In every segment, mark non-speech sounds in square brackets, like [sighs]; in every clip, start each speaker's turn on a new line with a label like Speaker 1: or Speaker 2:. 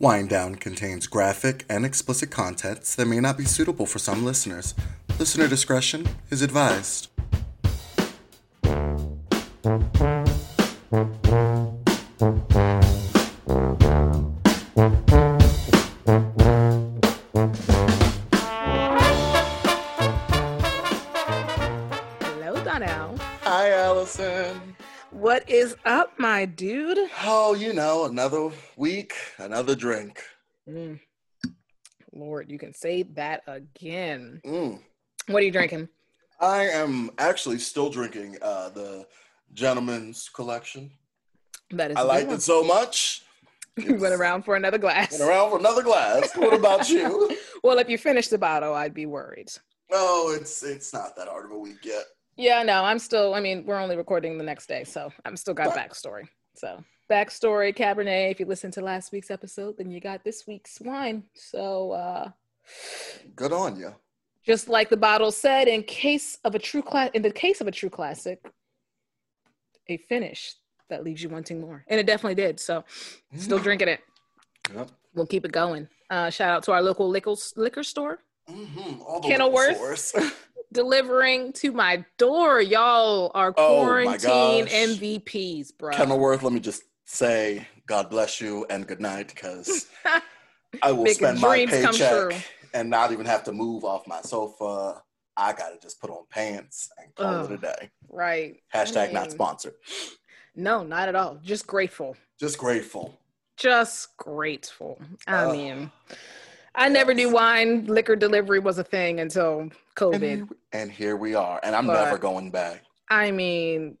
Speaker 1: Wind Down contains graphic and explicit contents that may not be suitable for some listeners. Listener discretion is advised.
Speaker 2: Hello, Donnell.
Speaker 1: Hi, Allison.
Speaker 2: What is up, my dude?
Speaker 1: Oh, you know, another week, another drink.
Speaker 2: Mm. Lord, you can say that again.
Speaker 1: Mm.
Speaker 2: What are you drinking?
Speaker 1: I am actually still drinking uh, the Gentleman's Collection.
Speaker 2: That is
Speaker 1: I liked
Speaker 2: one.
Speaker 1: it so much. [laughs]
Speaker 2: You went around for another glass.
Speaker 1: Went around for another glass. What about [laughs] you?
Speaker 2: Well, if you finish the bottle, I'd be worried.
Speaker 1: Oh, it's it's not that hard of a week yet.
Speaker 2: Yeah, no, I'm still. I mean, we're only recording the next day, so I'm still got backstory. So backstory, Cabernet. If you listen to last week's episode, then you got this week's wine. So uh
Speaker 1: Good on you.
Speaker 2: just like the bottle said, in case of a true class, in the case of a true classic, a finish that leaves you wanting more, and it definitely did. So, still drinking it.
Speaker 1: Yep.
Speaker 2: We'll keep it going. Uh, shout out to our local liquor liquor store
Speaker 1: Mm-hmm. All the
Speaker 2: Kenilworth? [laughs] delivering to my door. Y'all are
Speaker 1: Oh,
Speaker 2: quarantine
Speaker 1: gosh.
Speaker 2: MVPs, bro.
Speaker 1: Kenilworth, let me just say, God bless you and good night, because I [laughs] will
Speaker 2: Making
Speaker 1: spend my
Speaker 2: dreams come true.
Speaker 1: paycheck and not even have to move off my sofa. I gotta just put on pants and call it a day.
Speaker 2: right. I
Speaker 1: Hashtag not sponsored.
Speaker 2: No, not at all. Just grateful.
Speaker 1: Just grateful.
Speaker 2: Just grateful. I
Speaker 1: Ugh.
Speaker 2: mean, I never knew wine liquor delivery was a thing until
Speaker 1: And
Speaker 2: COVID.
Speaker 1: here, and here we are, and I'm
Speaker 2: But-
Speaker 1: never going back.
Speaker 2: I mean,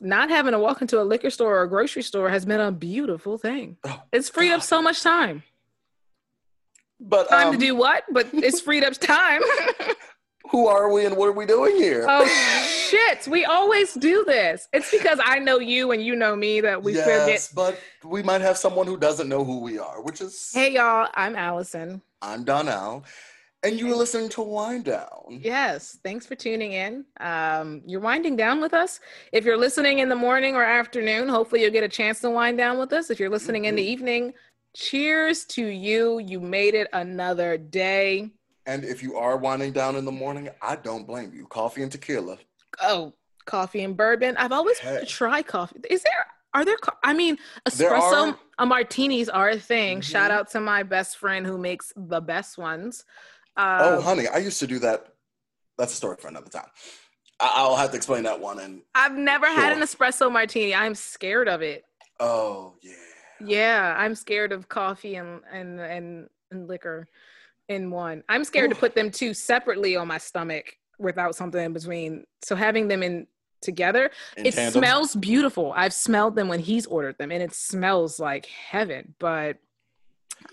Speaker 2: not having to walk into a liquor store or a grocery store has been a beautiful thing.
Speaker 1: Oh,
Speaker 2: It's freed up so much time.
Speaker 1: But
Speaker 2: Time
Speaker 1: um,
Speaker 2: to do what? But [laughs] it's freed up time. [laughs]
Speaker 1: who are we and what are we doing here?
Speaker 2: oh shit! We always do this. It's because I know you and you know me that we forget.
Speaker 1: yes, but we might have someone who doesn't know who we are, which is
Speaker 2: Hey y'all, I'm Allison.
Speaker 1: I'm Donnell, and you were listening to Wind Down.
Speaker 2: Yes, thanks for tuning in. Um, you're winding down with us. If you're listening in the morning or afternoon, hopefully you'll get a chance to wind down with us. If you're listening in the
Speaker 1: Mhm.
Speaker 2: evening, cheers to you. You made it another day.
Speaker 1: And if you are winding down in the morning, I don't blame you. Coffee and tequila.
Speaker 2: Oh, coffee and bourbon. I've always wanted to try coffee. Is there? Are there? I mean, espresso uh, martinis are a thing. Shout
Speaker 1: Mhm.
Speaker 2: out to my best friend who makes the best ones.
Speaker 1: oh,
Speaker 2: Um,
Speaker 1: honey, I used to do that. That's a story for another time. I- I'll have to explain that one. And
Speaker 2: I've never had an espresso martini. I'm scared of it.
Speaker 1: oh yeah,
Speaker 2: Yeah, I'm scared of coffee and and and, and liquor in one. I'm scared to put them two separately on my stomach without something in between. So having them in together,
Speaker 1: in
Speaker 2: it
Speaker 1: tandem.
Speaker 2: smells beautiful. I've smelled them when he's ordered them and it smells like heaven, but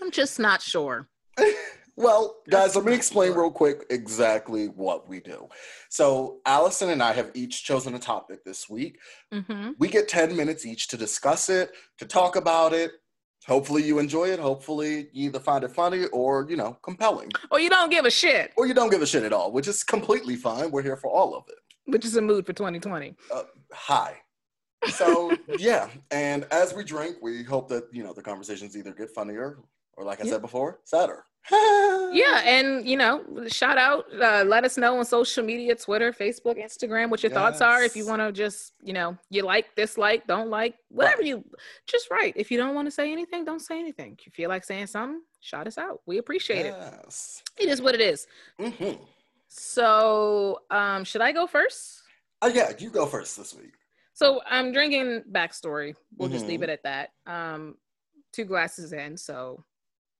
Speaker 2: I'm just not sure. [laughs]
Speaker 1: Well, guys, let me explain real quick exactly what we do. So, Allison and I have each chosen a topic this week.
Speaker 2: hmm
Speaker 1: We get 10 minutes each to discuss it, to talk about it. Hopefully, you enjoy it. Hopefully, you either find it funny or, you know, compelling.
Speaker 2: Or you don't give a shit,
Speaker 1: Or you don't give a shit at all, which is completely fine. We're here for all of it.
Speaker 2: Which is a mood for 2020.
Speaker 1: Uh, hi. So, [laughs] yeah. And as we drink, we hope that, you know, the conversations either get funnier or, like I
Speaker 2: Yeah.
Speaker 1: said before, sadder. [laughs]
Speaker 2: Yeah, and you know, shout out, uh, let us know on social media, Twitter, Facebook, Instagram, what your thoughts are. If you want to just, you know, you like, dislike, don't like, whatever you, just write. If you don't want to say anything, don't say anything. If you feel like saying something, shout us out. We appreciate it. It is what it is.
Speaker 1: hmm
Speaker 2: So, um, should I go first?
Speaker 1: Oh, yeah, you go first this week.
Speaker 2: So I'm drinking backstory. We'll just leave
Speaker 1: Mhm.
Speaker 2: it at that. Um, two glasses in, so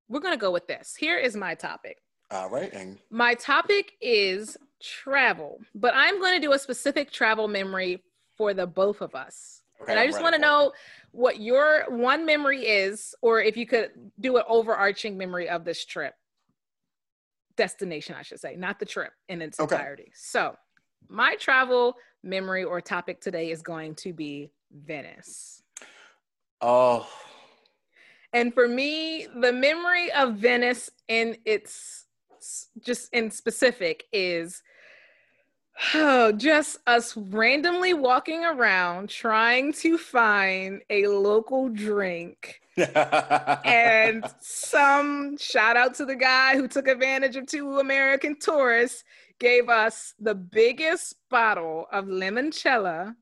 Speaker 2: we're gonna go with this. Here is my topic.
Speaker 1: All right. And
Speaker 2: My topic is travel, but I'm going to do a specific travel memory for the both of us.
Speaker 1: okay,
Speaker 2: and I just
Speaker 1: ready
Speaker 2: want to know what your one memory is, or if you could do an overarching memory of this trip. Destination, I should say, not the trip in its
Speaker 1: Okay.
Speaker 2: entirety. So, my travel memory or topic today is going to be Venice.
Speaker 1: Oh,
Speaker 2: And for me, the memory of Venice in its just in specific is Oh, just us randomly walking around trying to find a local drink. and [laughs] some shout out to the guy who took advantage of two American tourists, gave us the biggest bottle of limoncello,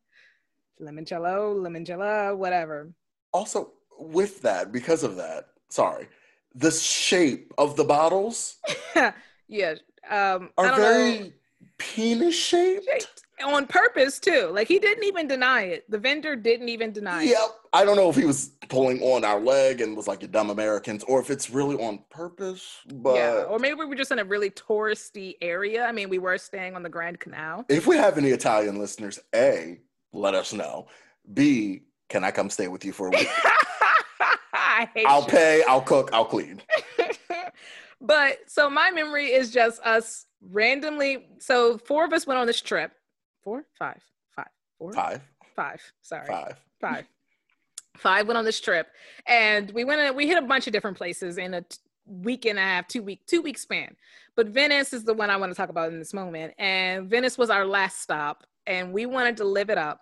Speaker 2: limoncello, limoncello, whatever.
Speaker 1: Also, with that, because of that, sorry, the shape of the bottles [laughs]
Speaker 2: yeah, um,
Speaker 1: are very know. Penis shaped.
Speaker 2: On purpose too. Like he didn't even deny it. The vendor didn't even deny
Speaker 1: yep. it. Yep. I don't know if he was pulling on our leg and was like, "You dumb Americans," or if it's really on purpose. But yeah,
Speaker 2: or maybe we were just in a really touristy area. I mean, we were staying on the Grand Canal.
Speaker 1: If we have any Italian listeners, a let us know. B can I come stay with you for a week? [laughs] I will pay. I'll cook. I'll clean. [laughs]
Speaker 2: but so my memory is just us randomly. So four of us went on this trip. Four, five, five, four,
Speaker 1: five,
Speaker 2: five. Sorry,
Speaker 1: five,
Speaker 2: five. Five went on this trip, and we went. In, we hit a bunch of different places in a week and a half, two week, two week span. But Venice is the one I want to talk about in this moment. And Venice was our last stop, and we wanted to live it up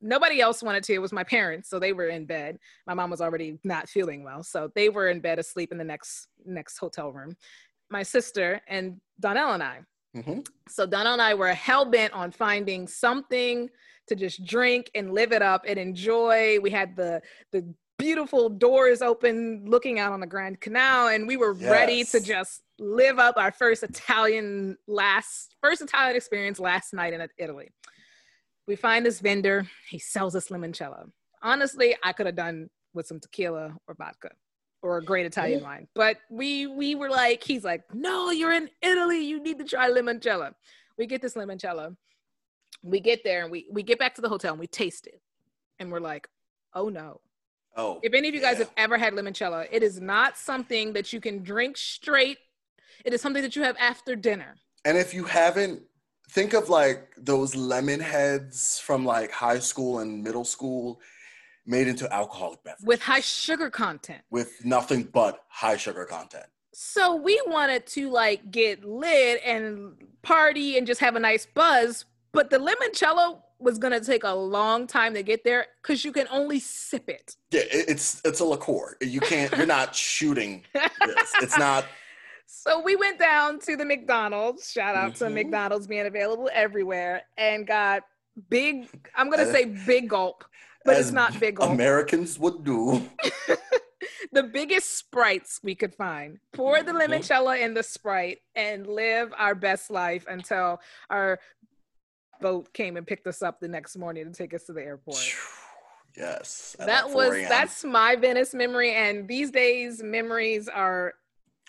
Speaker 2: nobody else wanted to. It was my parents, so they were in bed. My mom was already not feeling well, so they were in bed asleep in the next next hotel room. My sister and Donnell and I. Mm-hmm. So Donnell and I were hell bent on finding something to just drink and live it up and enjoy. We had the the beautiful doors open, looking out on the Grand Canal, and we were yes. ready to just live up our first Italian last first Italian experience last night in Italy. We find this vendor. He sells us limoncello. Honestly, I could have done with some tequila or vodka or a great Italian wine. But we we were like, he's like, no, you're in Italy. You need to try limoncello. We get this limoncello. We get there and we we get back to the hotel and we taste it. And we're like, oh no.
Speaker 1: Oh.
Speaker 2: If any of you guys yeah. have ever had limoncello, it is not something that you can drink straight. It is something that you have after dinner.
Speaker 1: And if you haven't think of like those lemon heads from like high school and middle school made into alcoholic beverages.
Speaker 2: With high sugar content.
Speaker 1: With nothing but high sugar content.
Speaker 2: So we wanted to like get lit and party and just have a nice buzz but the limoncello was going to take a long time to get there because you can only sip it.
Speaker 1: Yeah it's it's a liqueur. You can't you're not shooting this. It's not [laughs]
Speaker 2: so we went down to the McDonald's. Shout out mm-hmm. to McDonald's being available everywhere and got big, I'm going to say big gulp, but it's not big.
Speaker 1: Americans would do. [laughs]
Speaker 2: the biggest sprites we could find. Pour the mm-hmm. limoncello in the sprite and live our best life until our boat came and picked us up the next morning to take us to the airport.
Speaker 1: Yes.
Speaker 2: That was that's my Venice memory and these days memories are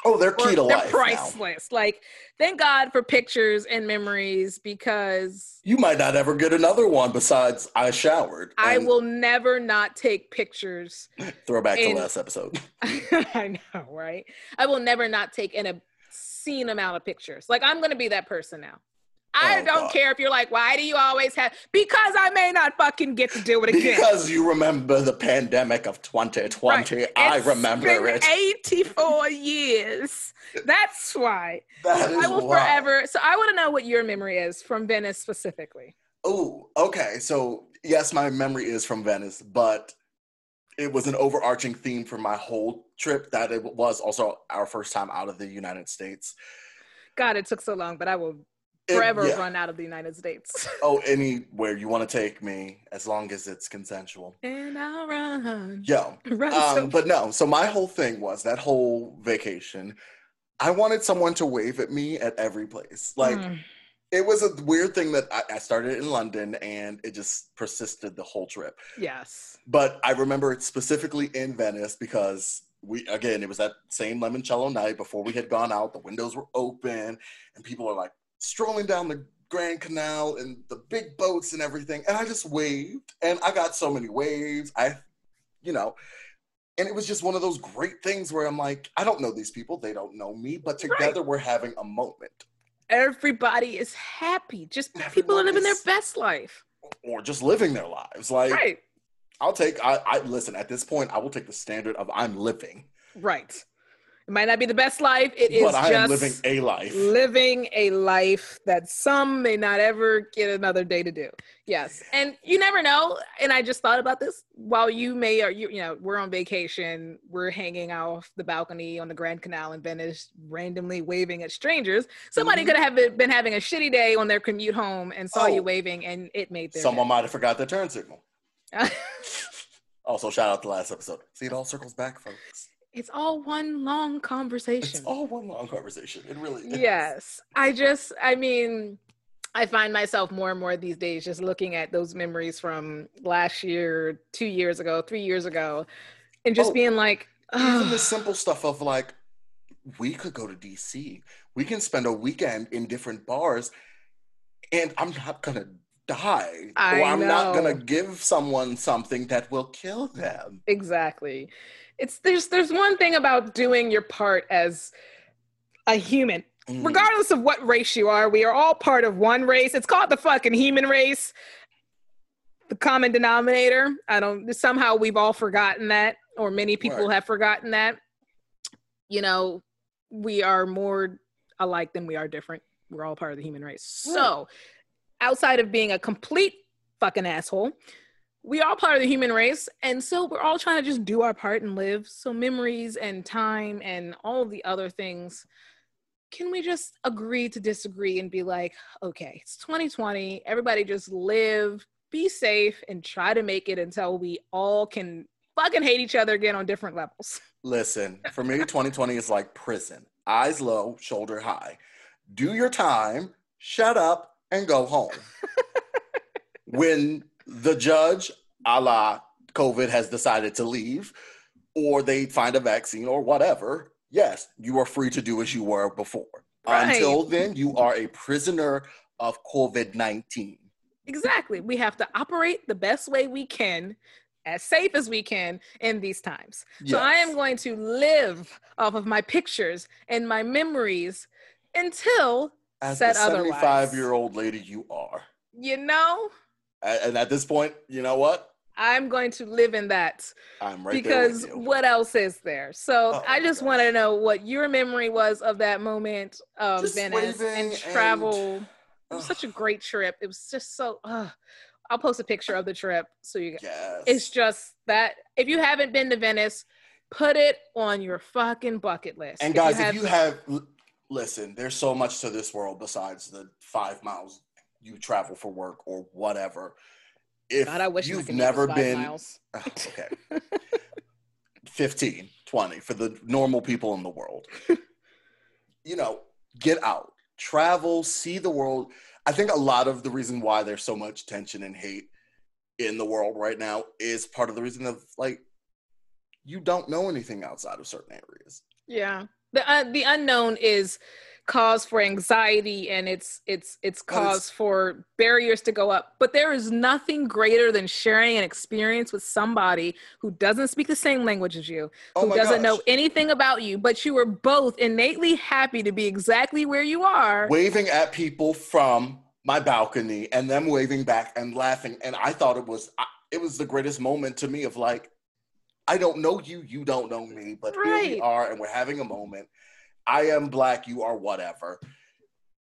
Speaker 1: Oh, they're key to life.
Speaker 2: they're priceless. Now. Like, thank God for pictures and memories because
Speaker 1: you might not ever get another one besides I showered.
Speaker 2: I will never not take pictures. [clears throat]
Speaker 1: Throwback in, to last episode. [laughs]
Speaker 2: I know, right? I will never not take an obscene amount of pictures. Like, I'm going to be that person now. I oh, don't God. care if you're like, why do you always have? Because I may not fucking get to do it again.
Speaker 1: Because you remember the pandemic of 2020. Right. I it's remember it.
Speaker 2: 84 years. That's why. That is I will forever. So I want to know what your memory is from Venice specifically.
Speaker 1: Oh, okay. So yes, my memory is from Venice, but it was an overarching theme for my whole trip that it was also our first time out of the United States.
Speaker 2: God, it took so long, but I will forever yeah. run out of the United States. [laughs]
Speaker 1: oh, anywhere you want to take me, as long as it's consensual.
Speaker 2: And I'll run.
Speaker 1: Yo, [laughs] run um, so- but no. So my whole thing was that whole vacation. I wanted someone to wave at me at every place. Like mm. it was a weird thing that I, I started in London, and it just persisted the whole trip.
Speaker 2: Yes.
Speaker 1: But I remember it specifically in Venice because we again it was that same limoncello night before we had gone out the windows were open and people are like strolling down the Grand Canal and the big boats and everything. And I just waved and I got so many waves. I, you know, and it was just one of those great things where I'm like, I don't know these people, they don't know me, but together right. we're having a moment.
Speaker 2: Everybody is happy. Just Everyone people are living is, their best life.
Speaker 1: Or just living their lives. Like right. I'll take I, I listen, at this point, I will take the standard of I'm living.
Speaker 2: Right It might not be the best life. It is
Speaker 1: but I am
Speaker 2: just
Speaker 1: living a life.
Speaker 2: living a life that some may not ever get another day to do. Yes, and you never know. And I just thought about this while you may or you you know we're on vacation, we're hanging off the balcony on the Grand Canal in Venice, randomly waving at strangers. Somebody
Speaker 1: Mhm.
Speaker 2: could have been having a shitty day on their commute home and saw you
Speaker 1: Oh.
Speaker 2: waving, and it made their
Speaker 1: Someone might have forgot their turn signal. [laughs] Also, shout out to the last episode. See, it all circles back, folks.
Speaker 2: It's all one long conversation.
Speaker 1: It's all one long conversation. It really is.
Speaker 2: yes i just i mean i find myself more and more these days just looking at those memories from last year two years ago three years ago and just
Speaker 1: Oh,
Speaker 2: being like
Speaker 1: Even the simple stuff of like, we could go to DC. We can spend a weekend in different bars, and I'm not gonna die.
Speaker 2: I
Speaker 1: or I'm not gonna give someone something that will kill them.
Speaker 2: exactly it's there's there's one thing about doing your part as a human.
Speaker 1: Mm.
Speaker 2: regardless of what race you are we are all part of one race. It's called the fucking human race. The common denominator. I don't somehow we've all forgotten that or many people
Speaker 1: Right.
Speaker 2: have forgotten that. You know we are more alike than we are different. We're all part of the human race. So outside of being a complete fucking asshole we are part of the human race and so we're all trying to just do our part and live so memories and time and all the other things can we just agree to disagree and be like okay it's 2020 everybody just live be safe and try to make it until we all can fucking hate each other again on different levels [laughs]
Speaker 1: Listen, for me, 2020 is like prison. Eyes low, shoulder high. Do your time, shut up, and go home. [laughs] when the judge, a la COVID, has decided to leave, or they find a vaccine or whatever, yes, you are free to do as you were before.
Speaker 2: Right.
Speaker 1: Until then, you are a prisoner of COVID 19.
Speaker 2: exactly we have to operate the best way we can as safe as we can in these times So I am going to live off of my pictures and my memories until,
Speaker 1: as
Speaker 2: said
Speaker 1: the
Speaker 2: otherwise.
Speaker 1: 75 year old lady you are.
Speaker 2: you know,
Speaker 1: And at this point, you know what?
Speaker 2: I'm going to live in that
Speaker 1: I'm right
Speaker 2: because
Speaker 1: there with you.
Speaker 2: what else is there? So
Speaker 1: Oh
Speaker 2: I just want to know what your memory was of that moment of
Speaker 1: Just
Speaker 2: Venice
Speaker 1: waving
Speaker 2: and
Speaker 1: and-
Speaker 2: travel. it was such a great trip. It was just so. Uh, I'll post a picture of the trip so you.
Speaker 1: Yes.
Speaker 2: It's just that if you haven't been to Venice, put it on your fucking bucket list.
Speaker 1: and
Speaker 2: If
Speaker 1: guys,
Speaker 2: have-
Speaker 1: if you have, listen, there's so much to this world besides the five miles you travel for work or whatever. If
Speaker 2: God, I wish
Speaker 1: you've
Speaker 2: commute was
Speaker 1: never been,
Speaker 2: miles.
Speaker 1: Oh, [laughs] okay, 15, 20 for the normal people in the world, [laughs] you know, get out, travel, see the world. I think a lot of the reason why there's so much tension and hate in the world right now is part of the reason of like you don't know anything outside of certain areas.
Speaker 2: Yeah. The uh, the unknown is cause for anxiety and it's it's it's
Speaker 1: But it's-
Speaker 2: cause for barriers to go up. But there is nothing greater than sharing an experience with somebody who doesn't speak the same language as you,
Speaker 1: Oh
Speaker 2: who
Speaker 1: my
Speaker 2: doesn't know anything about you, but you are both innately happy to be exactly where you are.
Speaker 1: waving at people from my balcony and them waving back and laughing and i thought it was it was the greatest moment to me of like i don't know you you don't know me but here we are and we're having a moment i am black you are whatever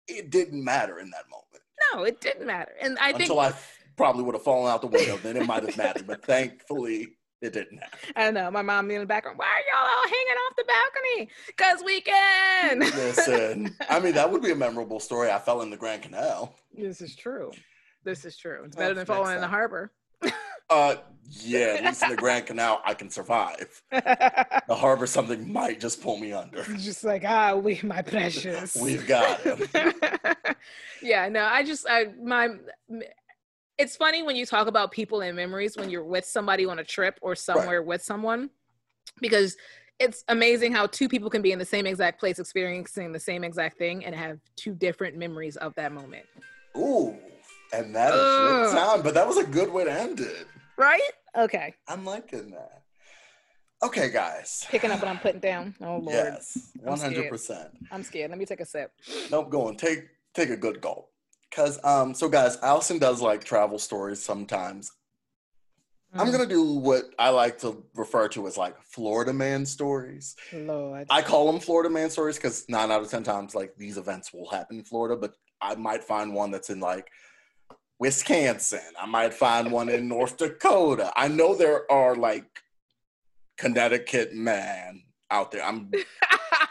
Speaker 1: it didn't matter in that moment
Speaker 2: No, it didn't matter. And I think
Speaker 1: until i probably would have fallen out the window then it might have mattered but [laughs] thankfully it didn't happen
Speaker 2: I know my mom in the background. Why are y'all all hanging off the balcony? Cause we can.
Speaker 1: listen i mean that would be a [laughs] memorable story i fell in the grand canal
Speaker 2: This is true. This is true. It's better than falling in the harbor.
Speaker 1: Uh yeah at least in the grand canal i can survive the [laughs] harbor something might just pull me under
Speaker 2: just like ah, we my precious. [laughs]
Speaker 1: We've got [laughs] him.
Speaker 2: yeah, no, I just I my. It's funny when you talk about people and memories when you're with somebody on a trip or somewhere with someone, because it's amazing how two people can be in the same exact place experiencing the same exact thing and have two different memories of that moment.
Speaker 1: Ooh, and that is
Speaker 2: Ugh.
Speaker 1: good time, but that was a good way to end it.
Speaker 2: Right? Okay.
Speaker 1: I'm liking that. Okay, guys.
Speaker 2: Picking up what I'm putting down. Oh lord.
Speaker 1: Yes,
Speaker 2: I'm
Speaker 1: one
Speaker 2: scared.
Speaker 1: hundred percent.
Speaker 2: I'm scared. Let me take a sip.
Speaker 1: Nope, go on. Take take a good gulp. Cause um, so guys, Allison does like travel stories sometimes. I'm
Speaker 2: Mm.
Speaker 1: gonna do what I like to refer to as like Florida man stories.
Speaker 2: Lord.
Speaker 1: I call them Florida man stories because nine out of ten times, like these events will happen in Florida, but I might find one that's in like Wisconsin. I might find one in North Dakota. I know there are like Connecticut man out there. I'm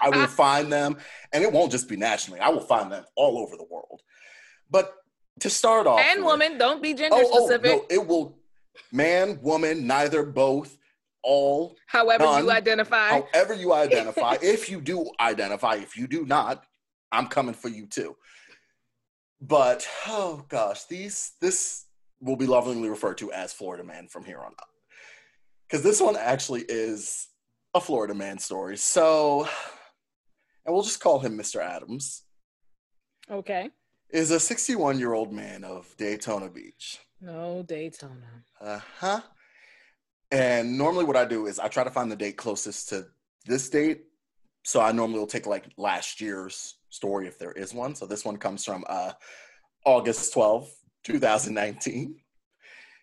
Speaker 1: I will [laughs] find them, and it won't just be nationally. I will find them all over the world. But to start off,
Speaker 2: and
Speaker 1: with-
Speaker 2: woman, don't be gender
Speaker 1: oh, oh
Speaker 2: specific.
Speaker 1: no, it will man, woman, neither, both, all,
Speaker 2: however you identify.
Speaker 1: however you [laughs] identify. if you do identify, if you do not, I'm coming for you too. But oh gosh, these this will be lovingly referred to as Florida Man from here on out. Because this one actually is a Florida man story. So, and we'll just call him Mr. Adams,
Speaker 2: okay.
Speaker 1: is a 61 year old man of Daytona Beach.
Speaker 2: No Daytona.
Speaker 1: Uh huh. And normally, what I do is I try to find the date closest to this date. So I normally will take like last year's story if there is one. So this one comes from uh, August 12, 2019.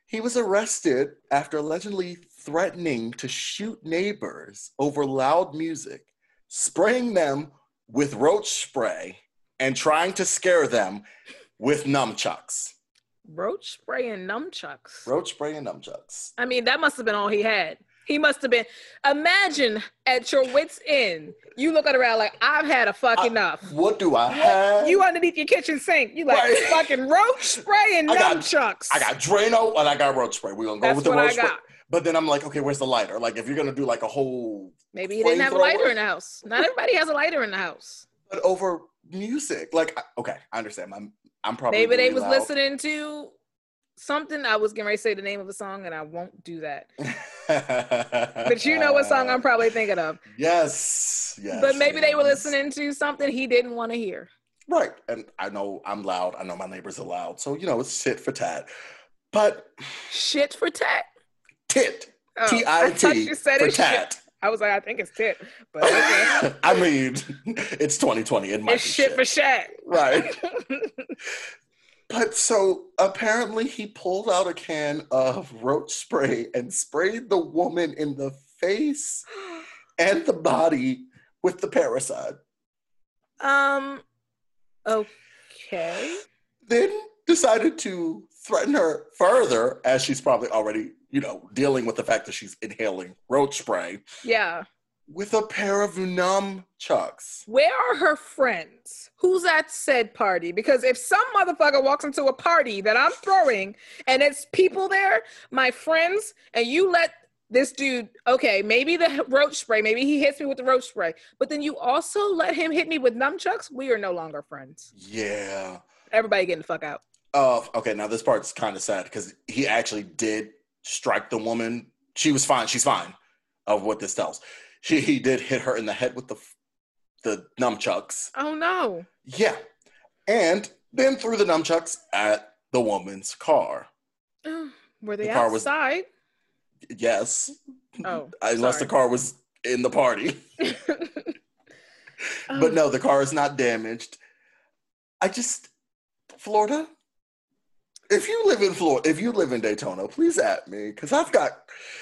Speaker 1: He was arrested after allegedly threatening to shoot neighbors over loud music, spraying them with roach spray, and trying to scare them with nunchucks.
Speaker 2: Roach spray and nunchucks.
Speaker 1: Roach spray and nunchucks.
Speaker 2: I mean, that must have been all he had. He must have been. Imagine at your wits' end, you looking around like I've had a fuck
Speaker 1: I-
Speaker 2: enough.
Speaker 1: What do I have?
Speaker 2: You underneath your kitchen sink. You like
Speaker 1: Right.
Speaker 2: fucking roach spray and [laughs] nunchucks.
Speaker 1: I got Drano and I got roach spray. We're gonna go
Speaker 2: That's
Speaker 1: with the roach spray. But then I'm like, okay, where's the lighter? Like, if you're gonna do like a whole,
Speaker 2: Maybe he didn't have a lighter in the house. Not everybody has a lighter in the house.
Speaker 1: but over music, like, okay, I understand. I'm, I'm probably
Speaker 2: Maybe they was
Speaker 1: loud.
Speaker 2: listening to something. I was getting ready to say the name of a song, and I won't do that. [laughs] But you know what song I'm [laughs] probably thinking of.
Speaker 1: Yes, yes.
Speaker 2: but maybe they were listening to something he didn't want to hear.
Speaker 1: Right, and I know I'm loud. I know my neighbors are loud, so you know it's tit for tat. But
Speaker 2: Shit for tat.
Speaker 1: tit,
Speaker 2: Oh,
Speaker 1: T I
Speaker 2: thought you said
Speaker 1: for
Speaker 2: it's shit.
Speaker 1: tat.
Speaker 2: I was like, I think it's tit, but [laughs] okay.
Speaker 1: I mean, it's 2020. It might
Speaker 2: it's
Speaker 1: be
Speaker 2: shit, for shat.
Speaker 1: right. But so apparently he pulled out a can of roach spray and sprayed the woman in the face and the body with the parasite.
Speaker 2: um. Okay.
Speaker 1: Then decided to threaten her further as she's probably already, you know, dealing with the fact that she's inhaling roach spray
Speaker 2: Yeah.
Speaker 1: With a pair of numb chucks.
Speaker 2: Where are her friends? Who's at said party? Because if some motherfucker walks into a party that I'm throwing and it's people there, my friends, and you let this dude, okay, maybe the roach spray, maybe he hits me with the roach spray, but then you also let him hit me with nunchucks, we are no longer friends.
Speaker 1: Yeah.
Speaker 2: Everybody getting the fuck out.
Speaker 1: Oh, okay. Now this part's kind of sad because he actually did strike the woman. She was fine. She's fine. Of what this tells, she he did hit her in the head with the the nunchucks.
Speaker 2: Oh no.
Speaker 1: Yeah, and then threw the nunchucks at the woman's car. [gasps]
Speaker 2: Were they
Speaker 1: The car was-
Speaker 2: outside?
Speaker 1: Yes,
Speaker 2: Oh, [laughs]
Speaker 1: unless
Speaker 2: sorry.
Speaker 1: the car was in the party. [laughs]
Speaker 2: Oh.
Speaker 1: But no, the car is not damaged. I just Florida. If you live in Florida, if you live in Daytona, please at me because I've got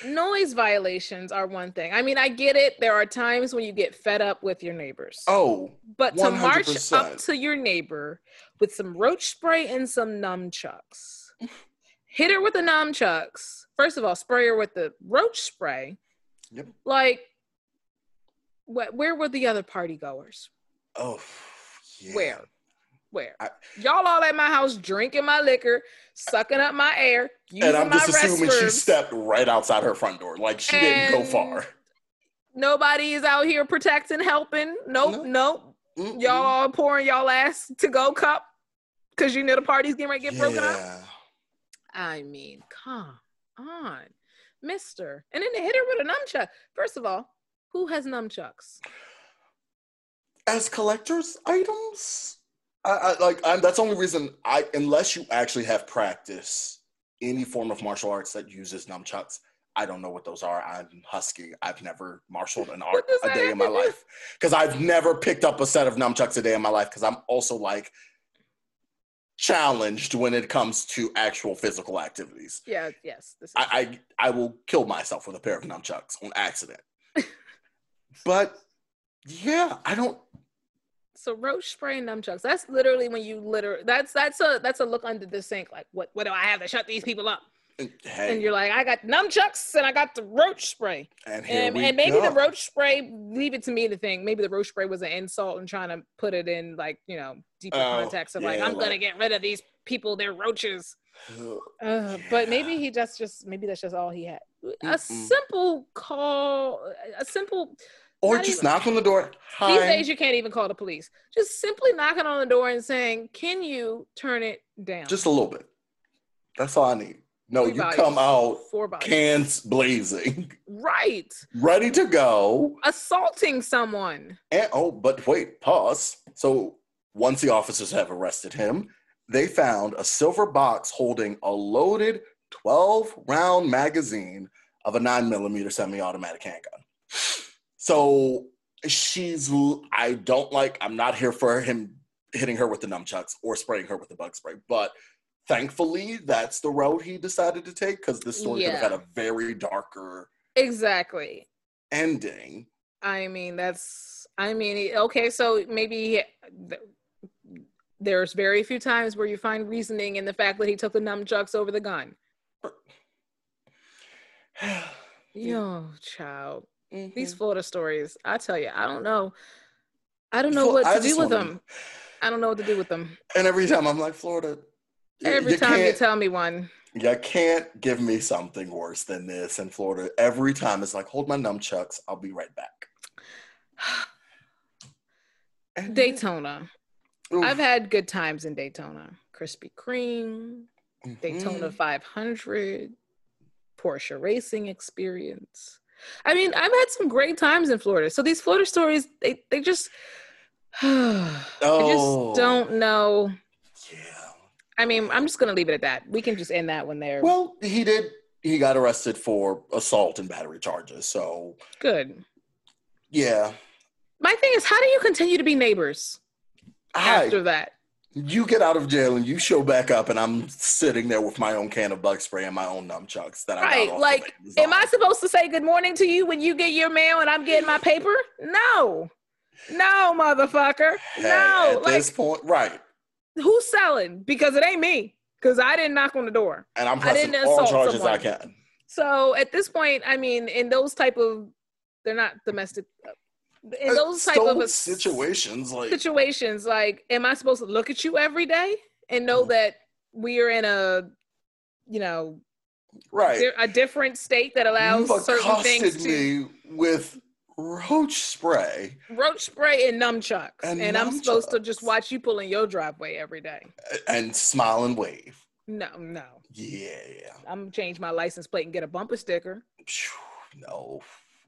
Speaker 2: noise violations are one thing. I mean, I get it. There are times when you get fed up with your neighbors.
Speaker 1: oh
Speaker 2: but to march up to your neighbor with some roach spray and some nunchucks, [laughs] hit her with the nunchucks. First of all, spray her with the roach spray.
Speaker 1: Yep.
Speaker 2: Like, wh- where were the other party goers?
Speaker 1: oh yeah.
Speaker 2: Where? Where?
Speaker 1: I-
Speaker 2: Y'all all at my house drinking my liquor, sucking up my air, using
Speaker 1: And I'm
Speaker 2: my
Speaker 1: just assuming she stepped right outside her front door. Like she didn't go far.
Speaker 2: Nobody is out here protecting, helping. Nope,
Speaker 1: No.
Speaker 2: nope.
Speaker 1: Mm-mm.
Speaker 2: Y'all all pouring y'all ass to go cup because you know the party's getting ready to get broken up. I mean, come on, Mister. And then they hit her with a nunchuck. First of all, who has nunchucks?
Speaker 1: As collectors items, I, I like I'm, that's the only reason I unless you actually have practice any form of martial arts that uses nunchucks. I don't know what those are. I'm husky. I've never marshaled an art a day in my life because I've never picked up a set of nunchucks a day in my life because I'm also like challenged when it comes to actual physical activities.
Speaker 2: Yeah, yes.
Speaker 1: I, I I will kill myself with a pair of nunchucks on accident. [laughs] but yeah, I don't.
Speaker 2: So roach spray and nunchucks. That's literally when you literally that's that's a that's a look under the sink. Like what what do I have to shut these people up?
Speaker 1: Hey,
Speaker 2: And you're like, I got nunchucks and I got the roach spray.
Speaker 1: and
Speaker 2: And, and maybe the roach spray, leave it to me to think. Maybe the roach spray was an insult and trying to put it in like you know deeper
Speaker 1: Oh,
Speaker 2: context of like I'm gonna get rid of these people. They're roaches. [sighs] Uh, But maybe he just just maybe that's just all he had. A
Speaker 1: Mm-mm.
Speaker 2: simple call, a simple.
Speaker 1: Or
Speaker 2: not
Speaker 1: just
Speaker 2: even-
Speaker 1: knock on the door. Hi.
Speaker 2: These days you can't even call the police. Just simply knocking on the door and saying, "Can you turn it down?"
Speaker 1: just a little bit. That's all I need. No,
Speaker 2: Three
Speaker 1: you
Speaker 2: volumes.
Speaker 1: come out
Speaker 2: four
Speaker 1: cans blazing, [laughs]
Speaker 2: right,
Speaker 1: ready to go.
Speaker 2: assaulting someone.
Speaker 1: And oh, but wait, pause. So once the officers have arrested him, they found a silver box holding a loaded 12 round magazine of a nine millimeter semi-automatic handgun. So she's I don't like I'm not here for him hitting her with the nunchucks or spraying her with the bug spray, but thankfully that's the road he decided to take because this story could have had a very darker
Speaker 2: Exactly.
Speaker 1: ending.
Speaker 2: I mean, that's. I mean, okay, so maybe th- there's very few times where you find reasoning in the fact that he took the nunchucks over the gun. [sighs] Yo, child. These
Speaker 1: Mhm.
Speaker 2: Florida stories, I tell you, I don't know. I don't know what
Speaker 1: I
Speaker 2: to do with them. I don't know what to do with them.
Speaker 1: And every time I'm like, Florida,
Speaker 2: Every
Speaker 1: you
Speaker 2: time you tell me one.
Speaker 1: you can't give me something worse than this in Florida. Every time it's like, hold my nunchucks, I'll be right back. [sighs] And-
Speaker 2: Daytona.
Speaker 1: Oof.
Speaker 2: I've had good times in Daytona. Krispy Kreme, Daytona
Speaker 1: Mhm.
Speaker 2: 500, Porsche racing experience. I mean, I've had some great times in Florida. So these Florida stories, they they just [sighs] I
Speaker 1: Oh.
Speaker 2: just don't know.
Speaker 1: Yeah.
Speaker 2: I mean, I'm just gonna leave it at that. We can just end that one there.
Speaker 1: Well, he did. He got arrested for assault and battery charges. So
Speaker 2: Good.
Speaker 1: yeah,
Speaker 2: My thing is, how do you continue to be neighbors
Speaker 1: I,
Speaker 2: after that?
Speaker 1: You get out of jail and you show back up, and I'm sitting there with my own can of bug spray and my own nunchucks that I got
Speaker 2: Right, like, Am I supposed to say good morning to you when you get your mail and I'm getting my paper? No. No, motherfucker.
Speaker 1: Hey,
Speaker 2: no.
Speaker 1: at
Speaker 2: Like,
Speaker 1: this point, right?
Speaker 2: who's selling? Because it ain't me. Because I didn't knock on the door.
Speaker 1: And I'm
Speaker 2: I didn't
Speaker 1: all
Speaker 2: assault
Speaker 1: charges I
Speaker 2: someone.
Speaker 1: can.
Speaker 2: So at this point, I mean, in those type of, they're not domestic. In those type of
Speaker 1: situations, like
Speaker 2: situations, like, am I supposed to look at you every day and know
Speaker 1: Mhm.
Speaker 2: that we are in a, you know,
Speaker 1: right,
Speaker 2: a different state that allows
Speaker 1: you've
Speaker 2: certain things to
Speaker 1: with roach spray
Speaker 2: roach spray and nunchucks,
Speaker 1: And
Speaker 2: and, I'm supposed to just watch you pull in your driveway every day.
Speaker 1: and smile and wave.
Speaker 2: No, no,
Speaker 1: Yeah,
Speaker 2: I'm gonna change my license plate and get a bumper sticker.
Speaker 1: No.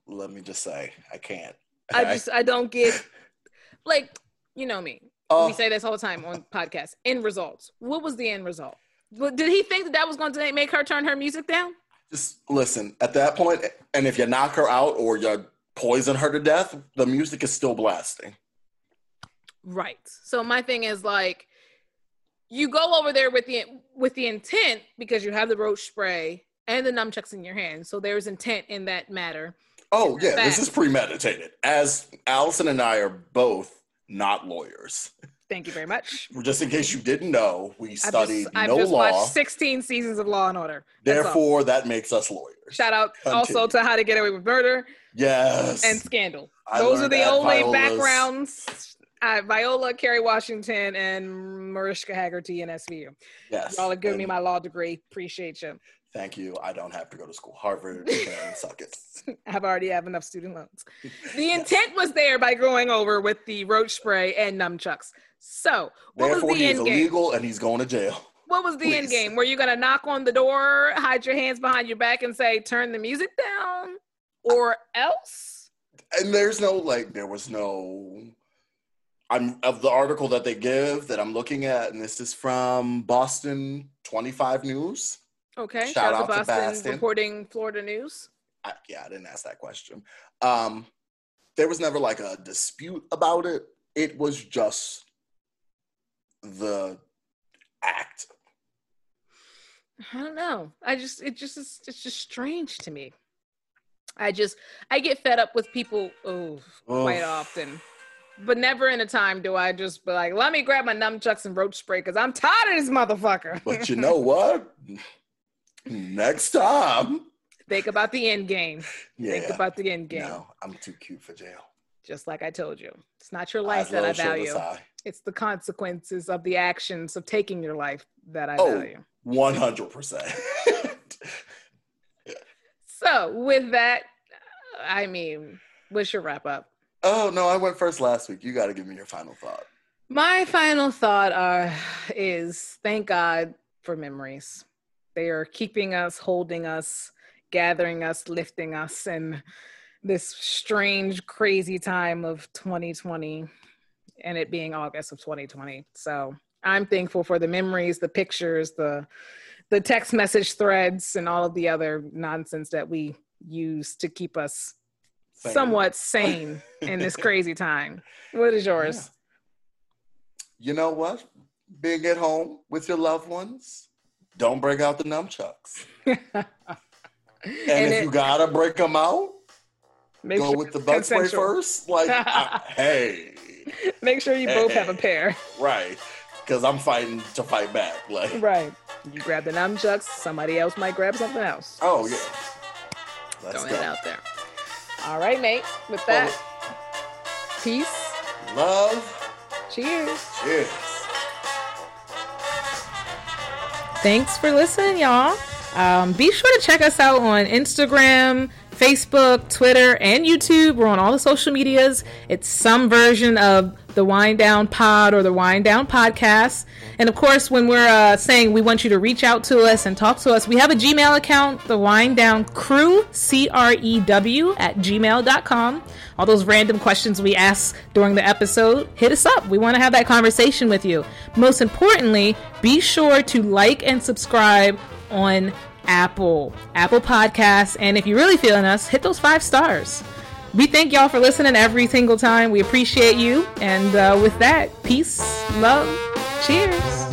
Speaker 1: Let me just say, I can't.
Speaker 2: I just I don't get [laughs] like you know me.
Speaker 1: Uh,
Speaker 2: we say this all the time on podcasts. End results. What was the end result? Did he think that that was going to make her turn her music down?
Speaker 1: just listen. At that point, and if you knock her out or you poison her to death, the music is still blasting.
Speaker 2: Right. So my thing is like, you go over there with the with the intent because you have the roach spray and the nunchucks in your hand. So there's intent in that matter.
Speaker 1: Oh yeah, this is premeditated. As Allison and I are both not lawyers.
Speaker 2: Thank you very much.
Speaker 1: Just in case you didn't know, we
Speaker 2: I've
Speaker 1: studied
Speaker 2: just, I've
Speaker 1: no
Speaker 2: just
Speaker 1: law.
Speaker 2: watched 16 seasons of Law and Order. That's all.
Speaker 1: Therefore, that makes us lawyers.
Speaker 2: Shout out
Speaker 1: Continue.
Speaker 2: also to How to Get Away with Murder
Speaker 1: Yes.
Speaker 2: and Scandal.
Speaker 1: I
Speaker 2: Those are the only
Speaker 1: Viola's-
Speaker 2: backgrounds. Uh, Viola, Kerry Washington, and Mariska Hargitay and SVU.
Speaker 1: yes.
Speaker 2: Y'all are giving me my law degree. Appreciate you.
Speaker 1: Thank you. I don't have to go to school. Harvard [laughs] can suck it. [laughs]
Speaker 2: I've already have enough student loans. [laughs] The intent was there by going over with the roach spray and nunchucks. So, what
Speaker 1: Therefore,
Speaker 2: was the end game?
Speaker 1: illegal and he's going to jail.
Speaker 2: What was the end game? Were you gonna knock on the door, hide your hands behind your back, and say, "Turn the music down," or else?
Speaker 1: And there's no like, there was no. I'm of the article that they give that I'm looking at, and this is from Boston 25 News.
Speaker 2: Okay.
Speaker 1: Shout
Speaker 2: Shout,
Speaker 1: out
Speaker 2: out
Speaker 1: to
Speaker 2: to Boston reporting Florida news.
Speaker 1: I, yeah, I didn't ask that question. Um, there was never like a dispute about it. It was just the act?
Speaker 2: I don't know. I just it just is it's just strange to me. I just I get fed up with people oh quite often. But never in a time do I just be like, let me grab my nunchucks and roach spray because I'm tired of this motherfucker.
Speaker 1: But you [laughs] know what? Next time.
Speaker 2: Think about the end game.
Speaker 1: Yeah.
Speaker 2: Think about the end game.
Speaker 1: No, I'm too cute for jail.
Speaker 2: Just like I told you. It's not your life that I value. It's the consequences of the actions of taking your life that I
Speaker 1: Oh.
Speaker 2: value.
Speaker 1: 100%.
Speaker 2: So with that, I mean, what's your wrap up?
Speaker 1: oh, no, I went first last week. You got to give me your final thought.
Speaker 2: My final thought are, is thank God for memories. They are keeping us, holding us, gathering us, lifting us in this strange, crazy time of 2020 and it being August of 2020. So I'm thankful for the memories, the pictures, the the text message threads, and all of the other nonsense that we use to keep us
Speaker 1: Same.
Speaker 2: somewhat sane in this crazy time. What is yours?
Speaker 1: You know what? Being at home with your loved ones, don't break out the nunchucks. [laughs] And,
Speaker 2: And
Speaker 1: if
Speaker 2: it-
Speaker 1: you gotta break them out,
Speaker 2: Make
Speaker 1: go
Speaker 2: sure
Speaker 1: with the bug spray first. Like, I- [laughs] hey,
Speaker 2: Make sure you both have a pair.
Speaker 1: right? Because I'm fighting to fight back. Like,
Speaker 2: Right. You grab the nunchucks, somebody else might grab something else.
Speaker 1: oh yeah, let's
Speaker 2: Throwing it
Speaker 1: go.
Speaker 2: out there. All right, mate. With that, oh. peace.
Speaker 1: Love,
Speaker 2: Cheers.
Speaker 1: cheers.
Speaker 2: Thanks for listening, y'all. Um, be sure to check us out on Instagram, Facebook, Twitter, and YouTube. We're on all the social medias. It's some version of the Wind Down Pod or the Wind Down Podcast. And of course, when we're uh, saying we want you to reach out to us and talk to us, we have a Gmail account, the Wind Down Crew, C R E W, at gmail.com. All those random questions we ask during the episode, hit us up. We want to have that conversation with you. Most importantly, be sure to like and subscribe on Apple, Apple Podcasts. And if you're really feeling us, hit those five stars. We thank y'all for listening every single time. We appreciate you. And uh, with that, peace, love, cheers.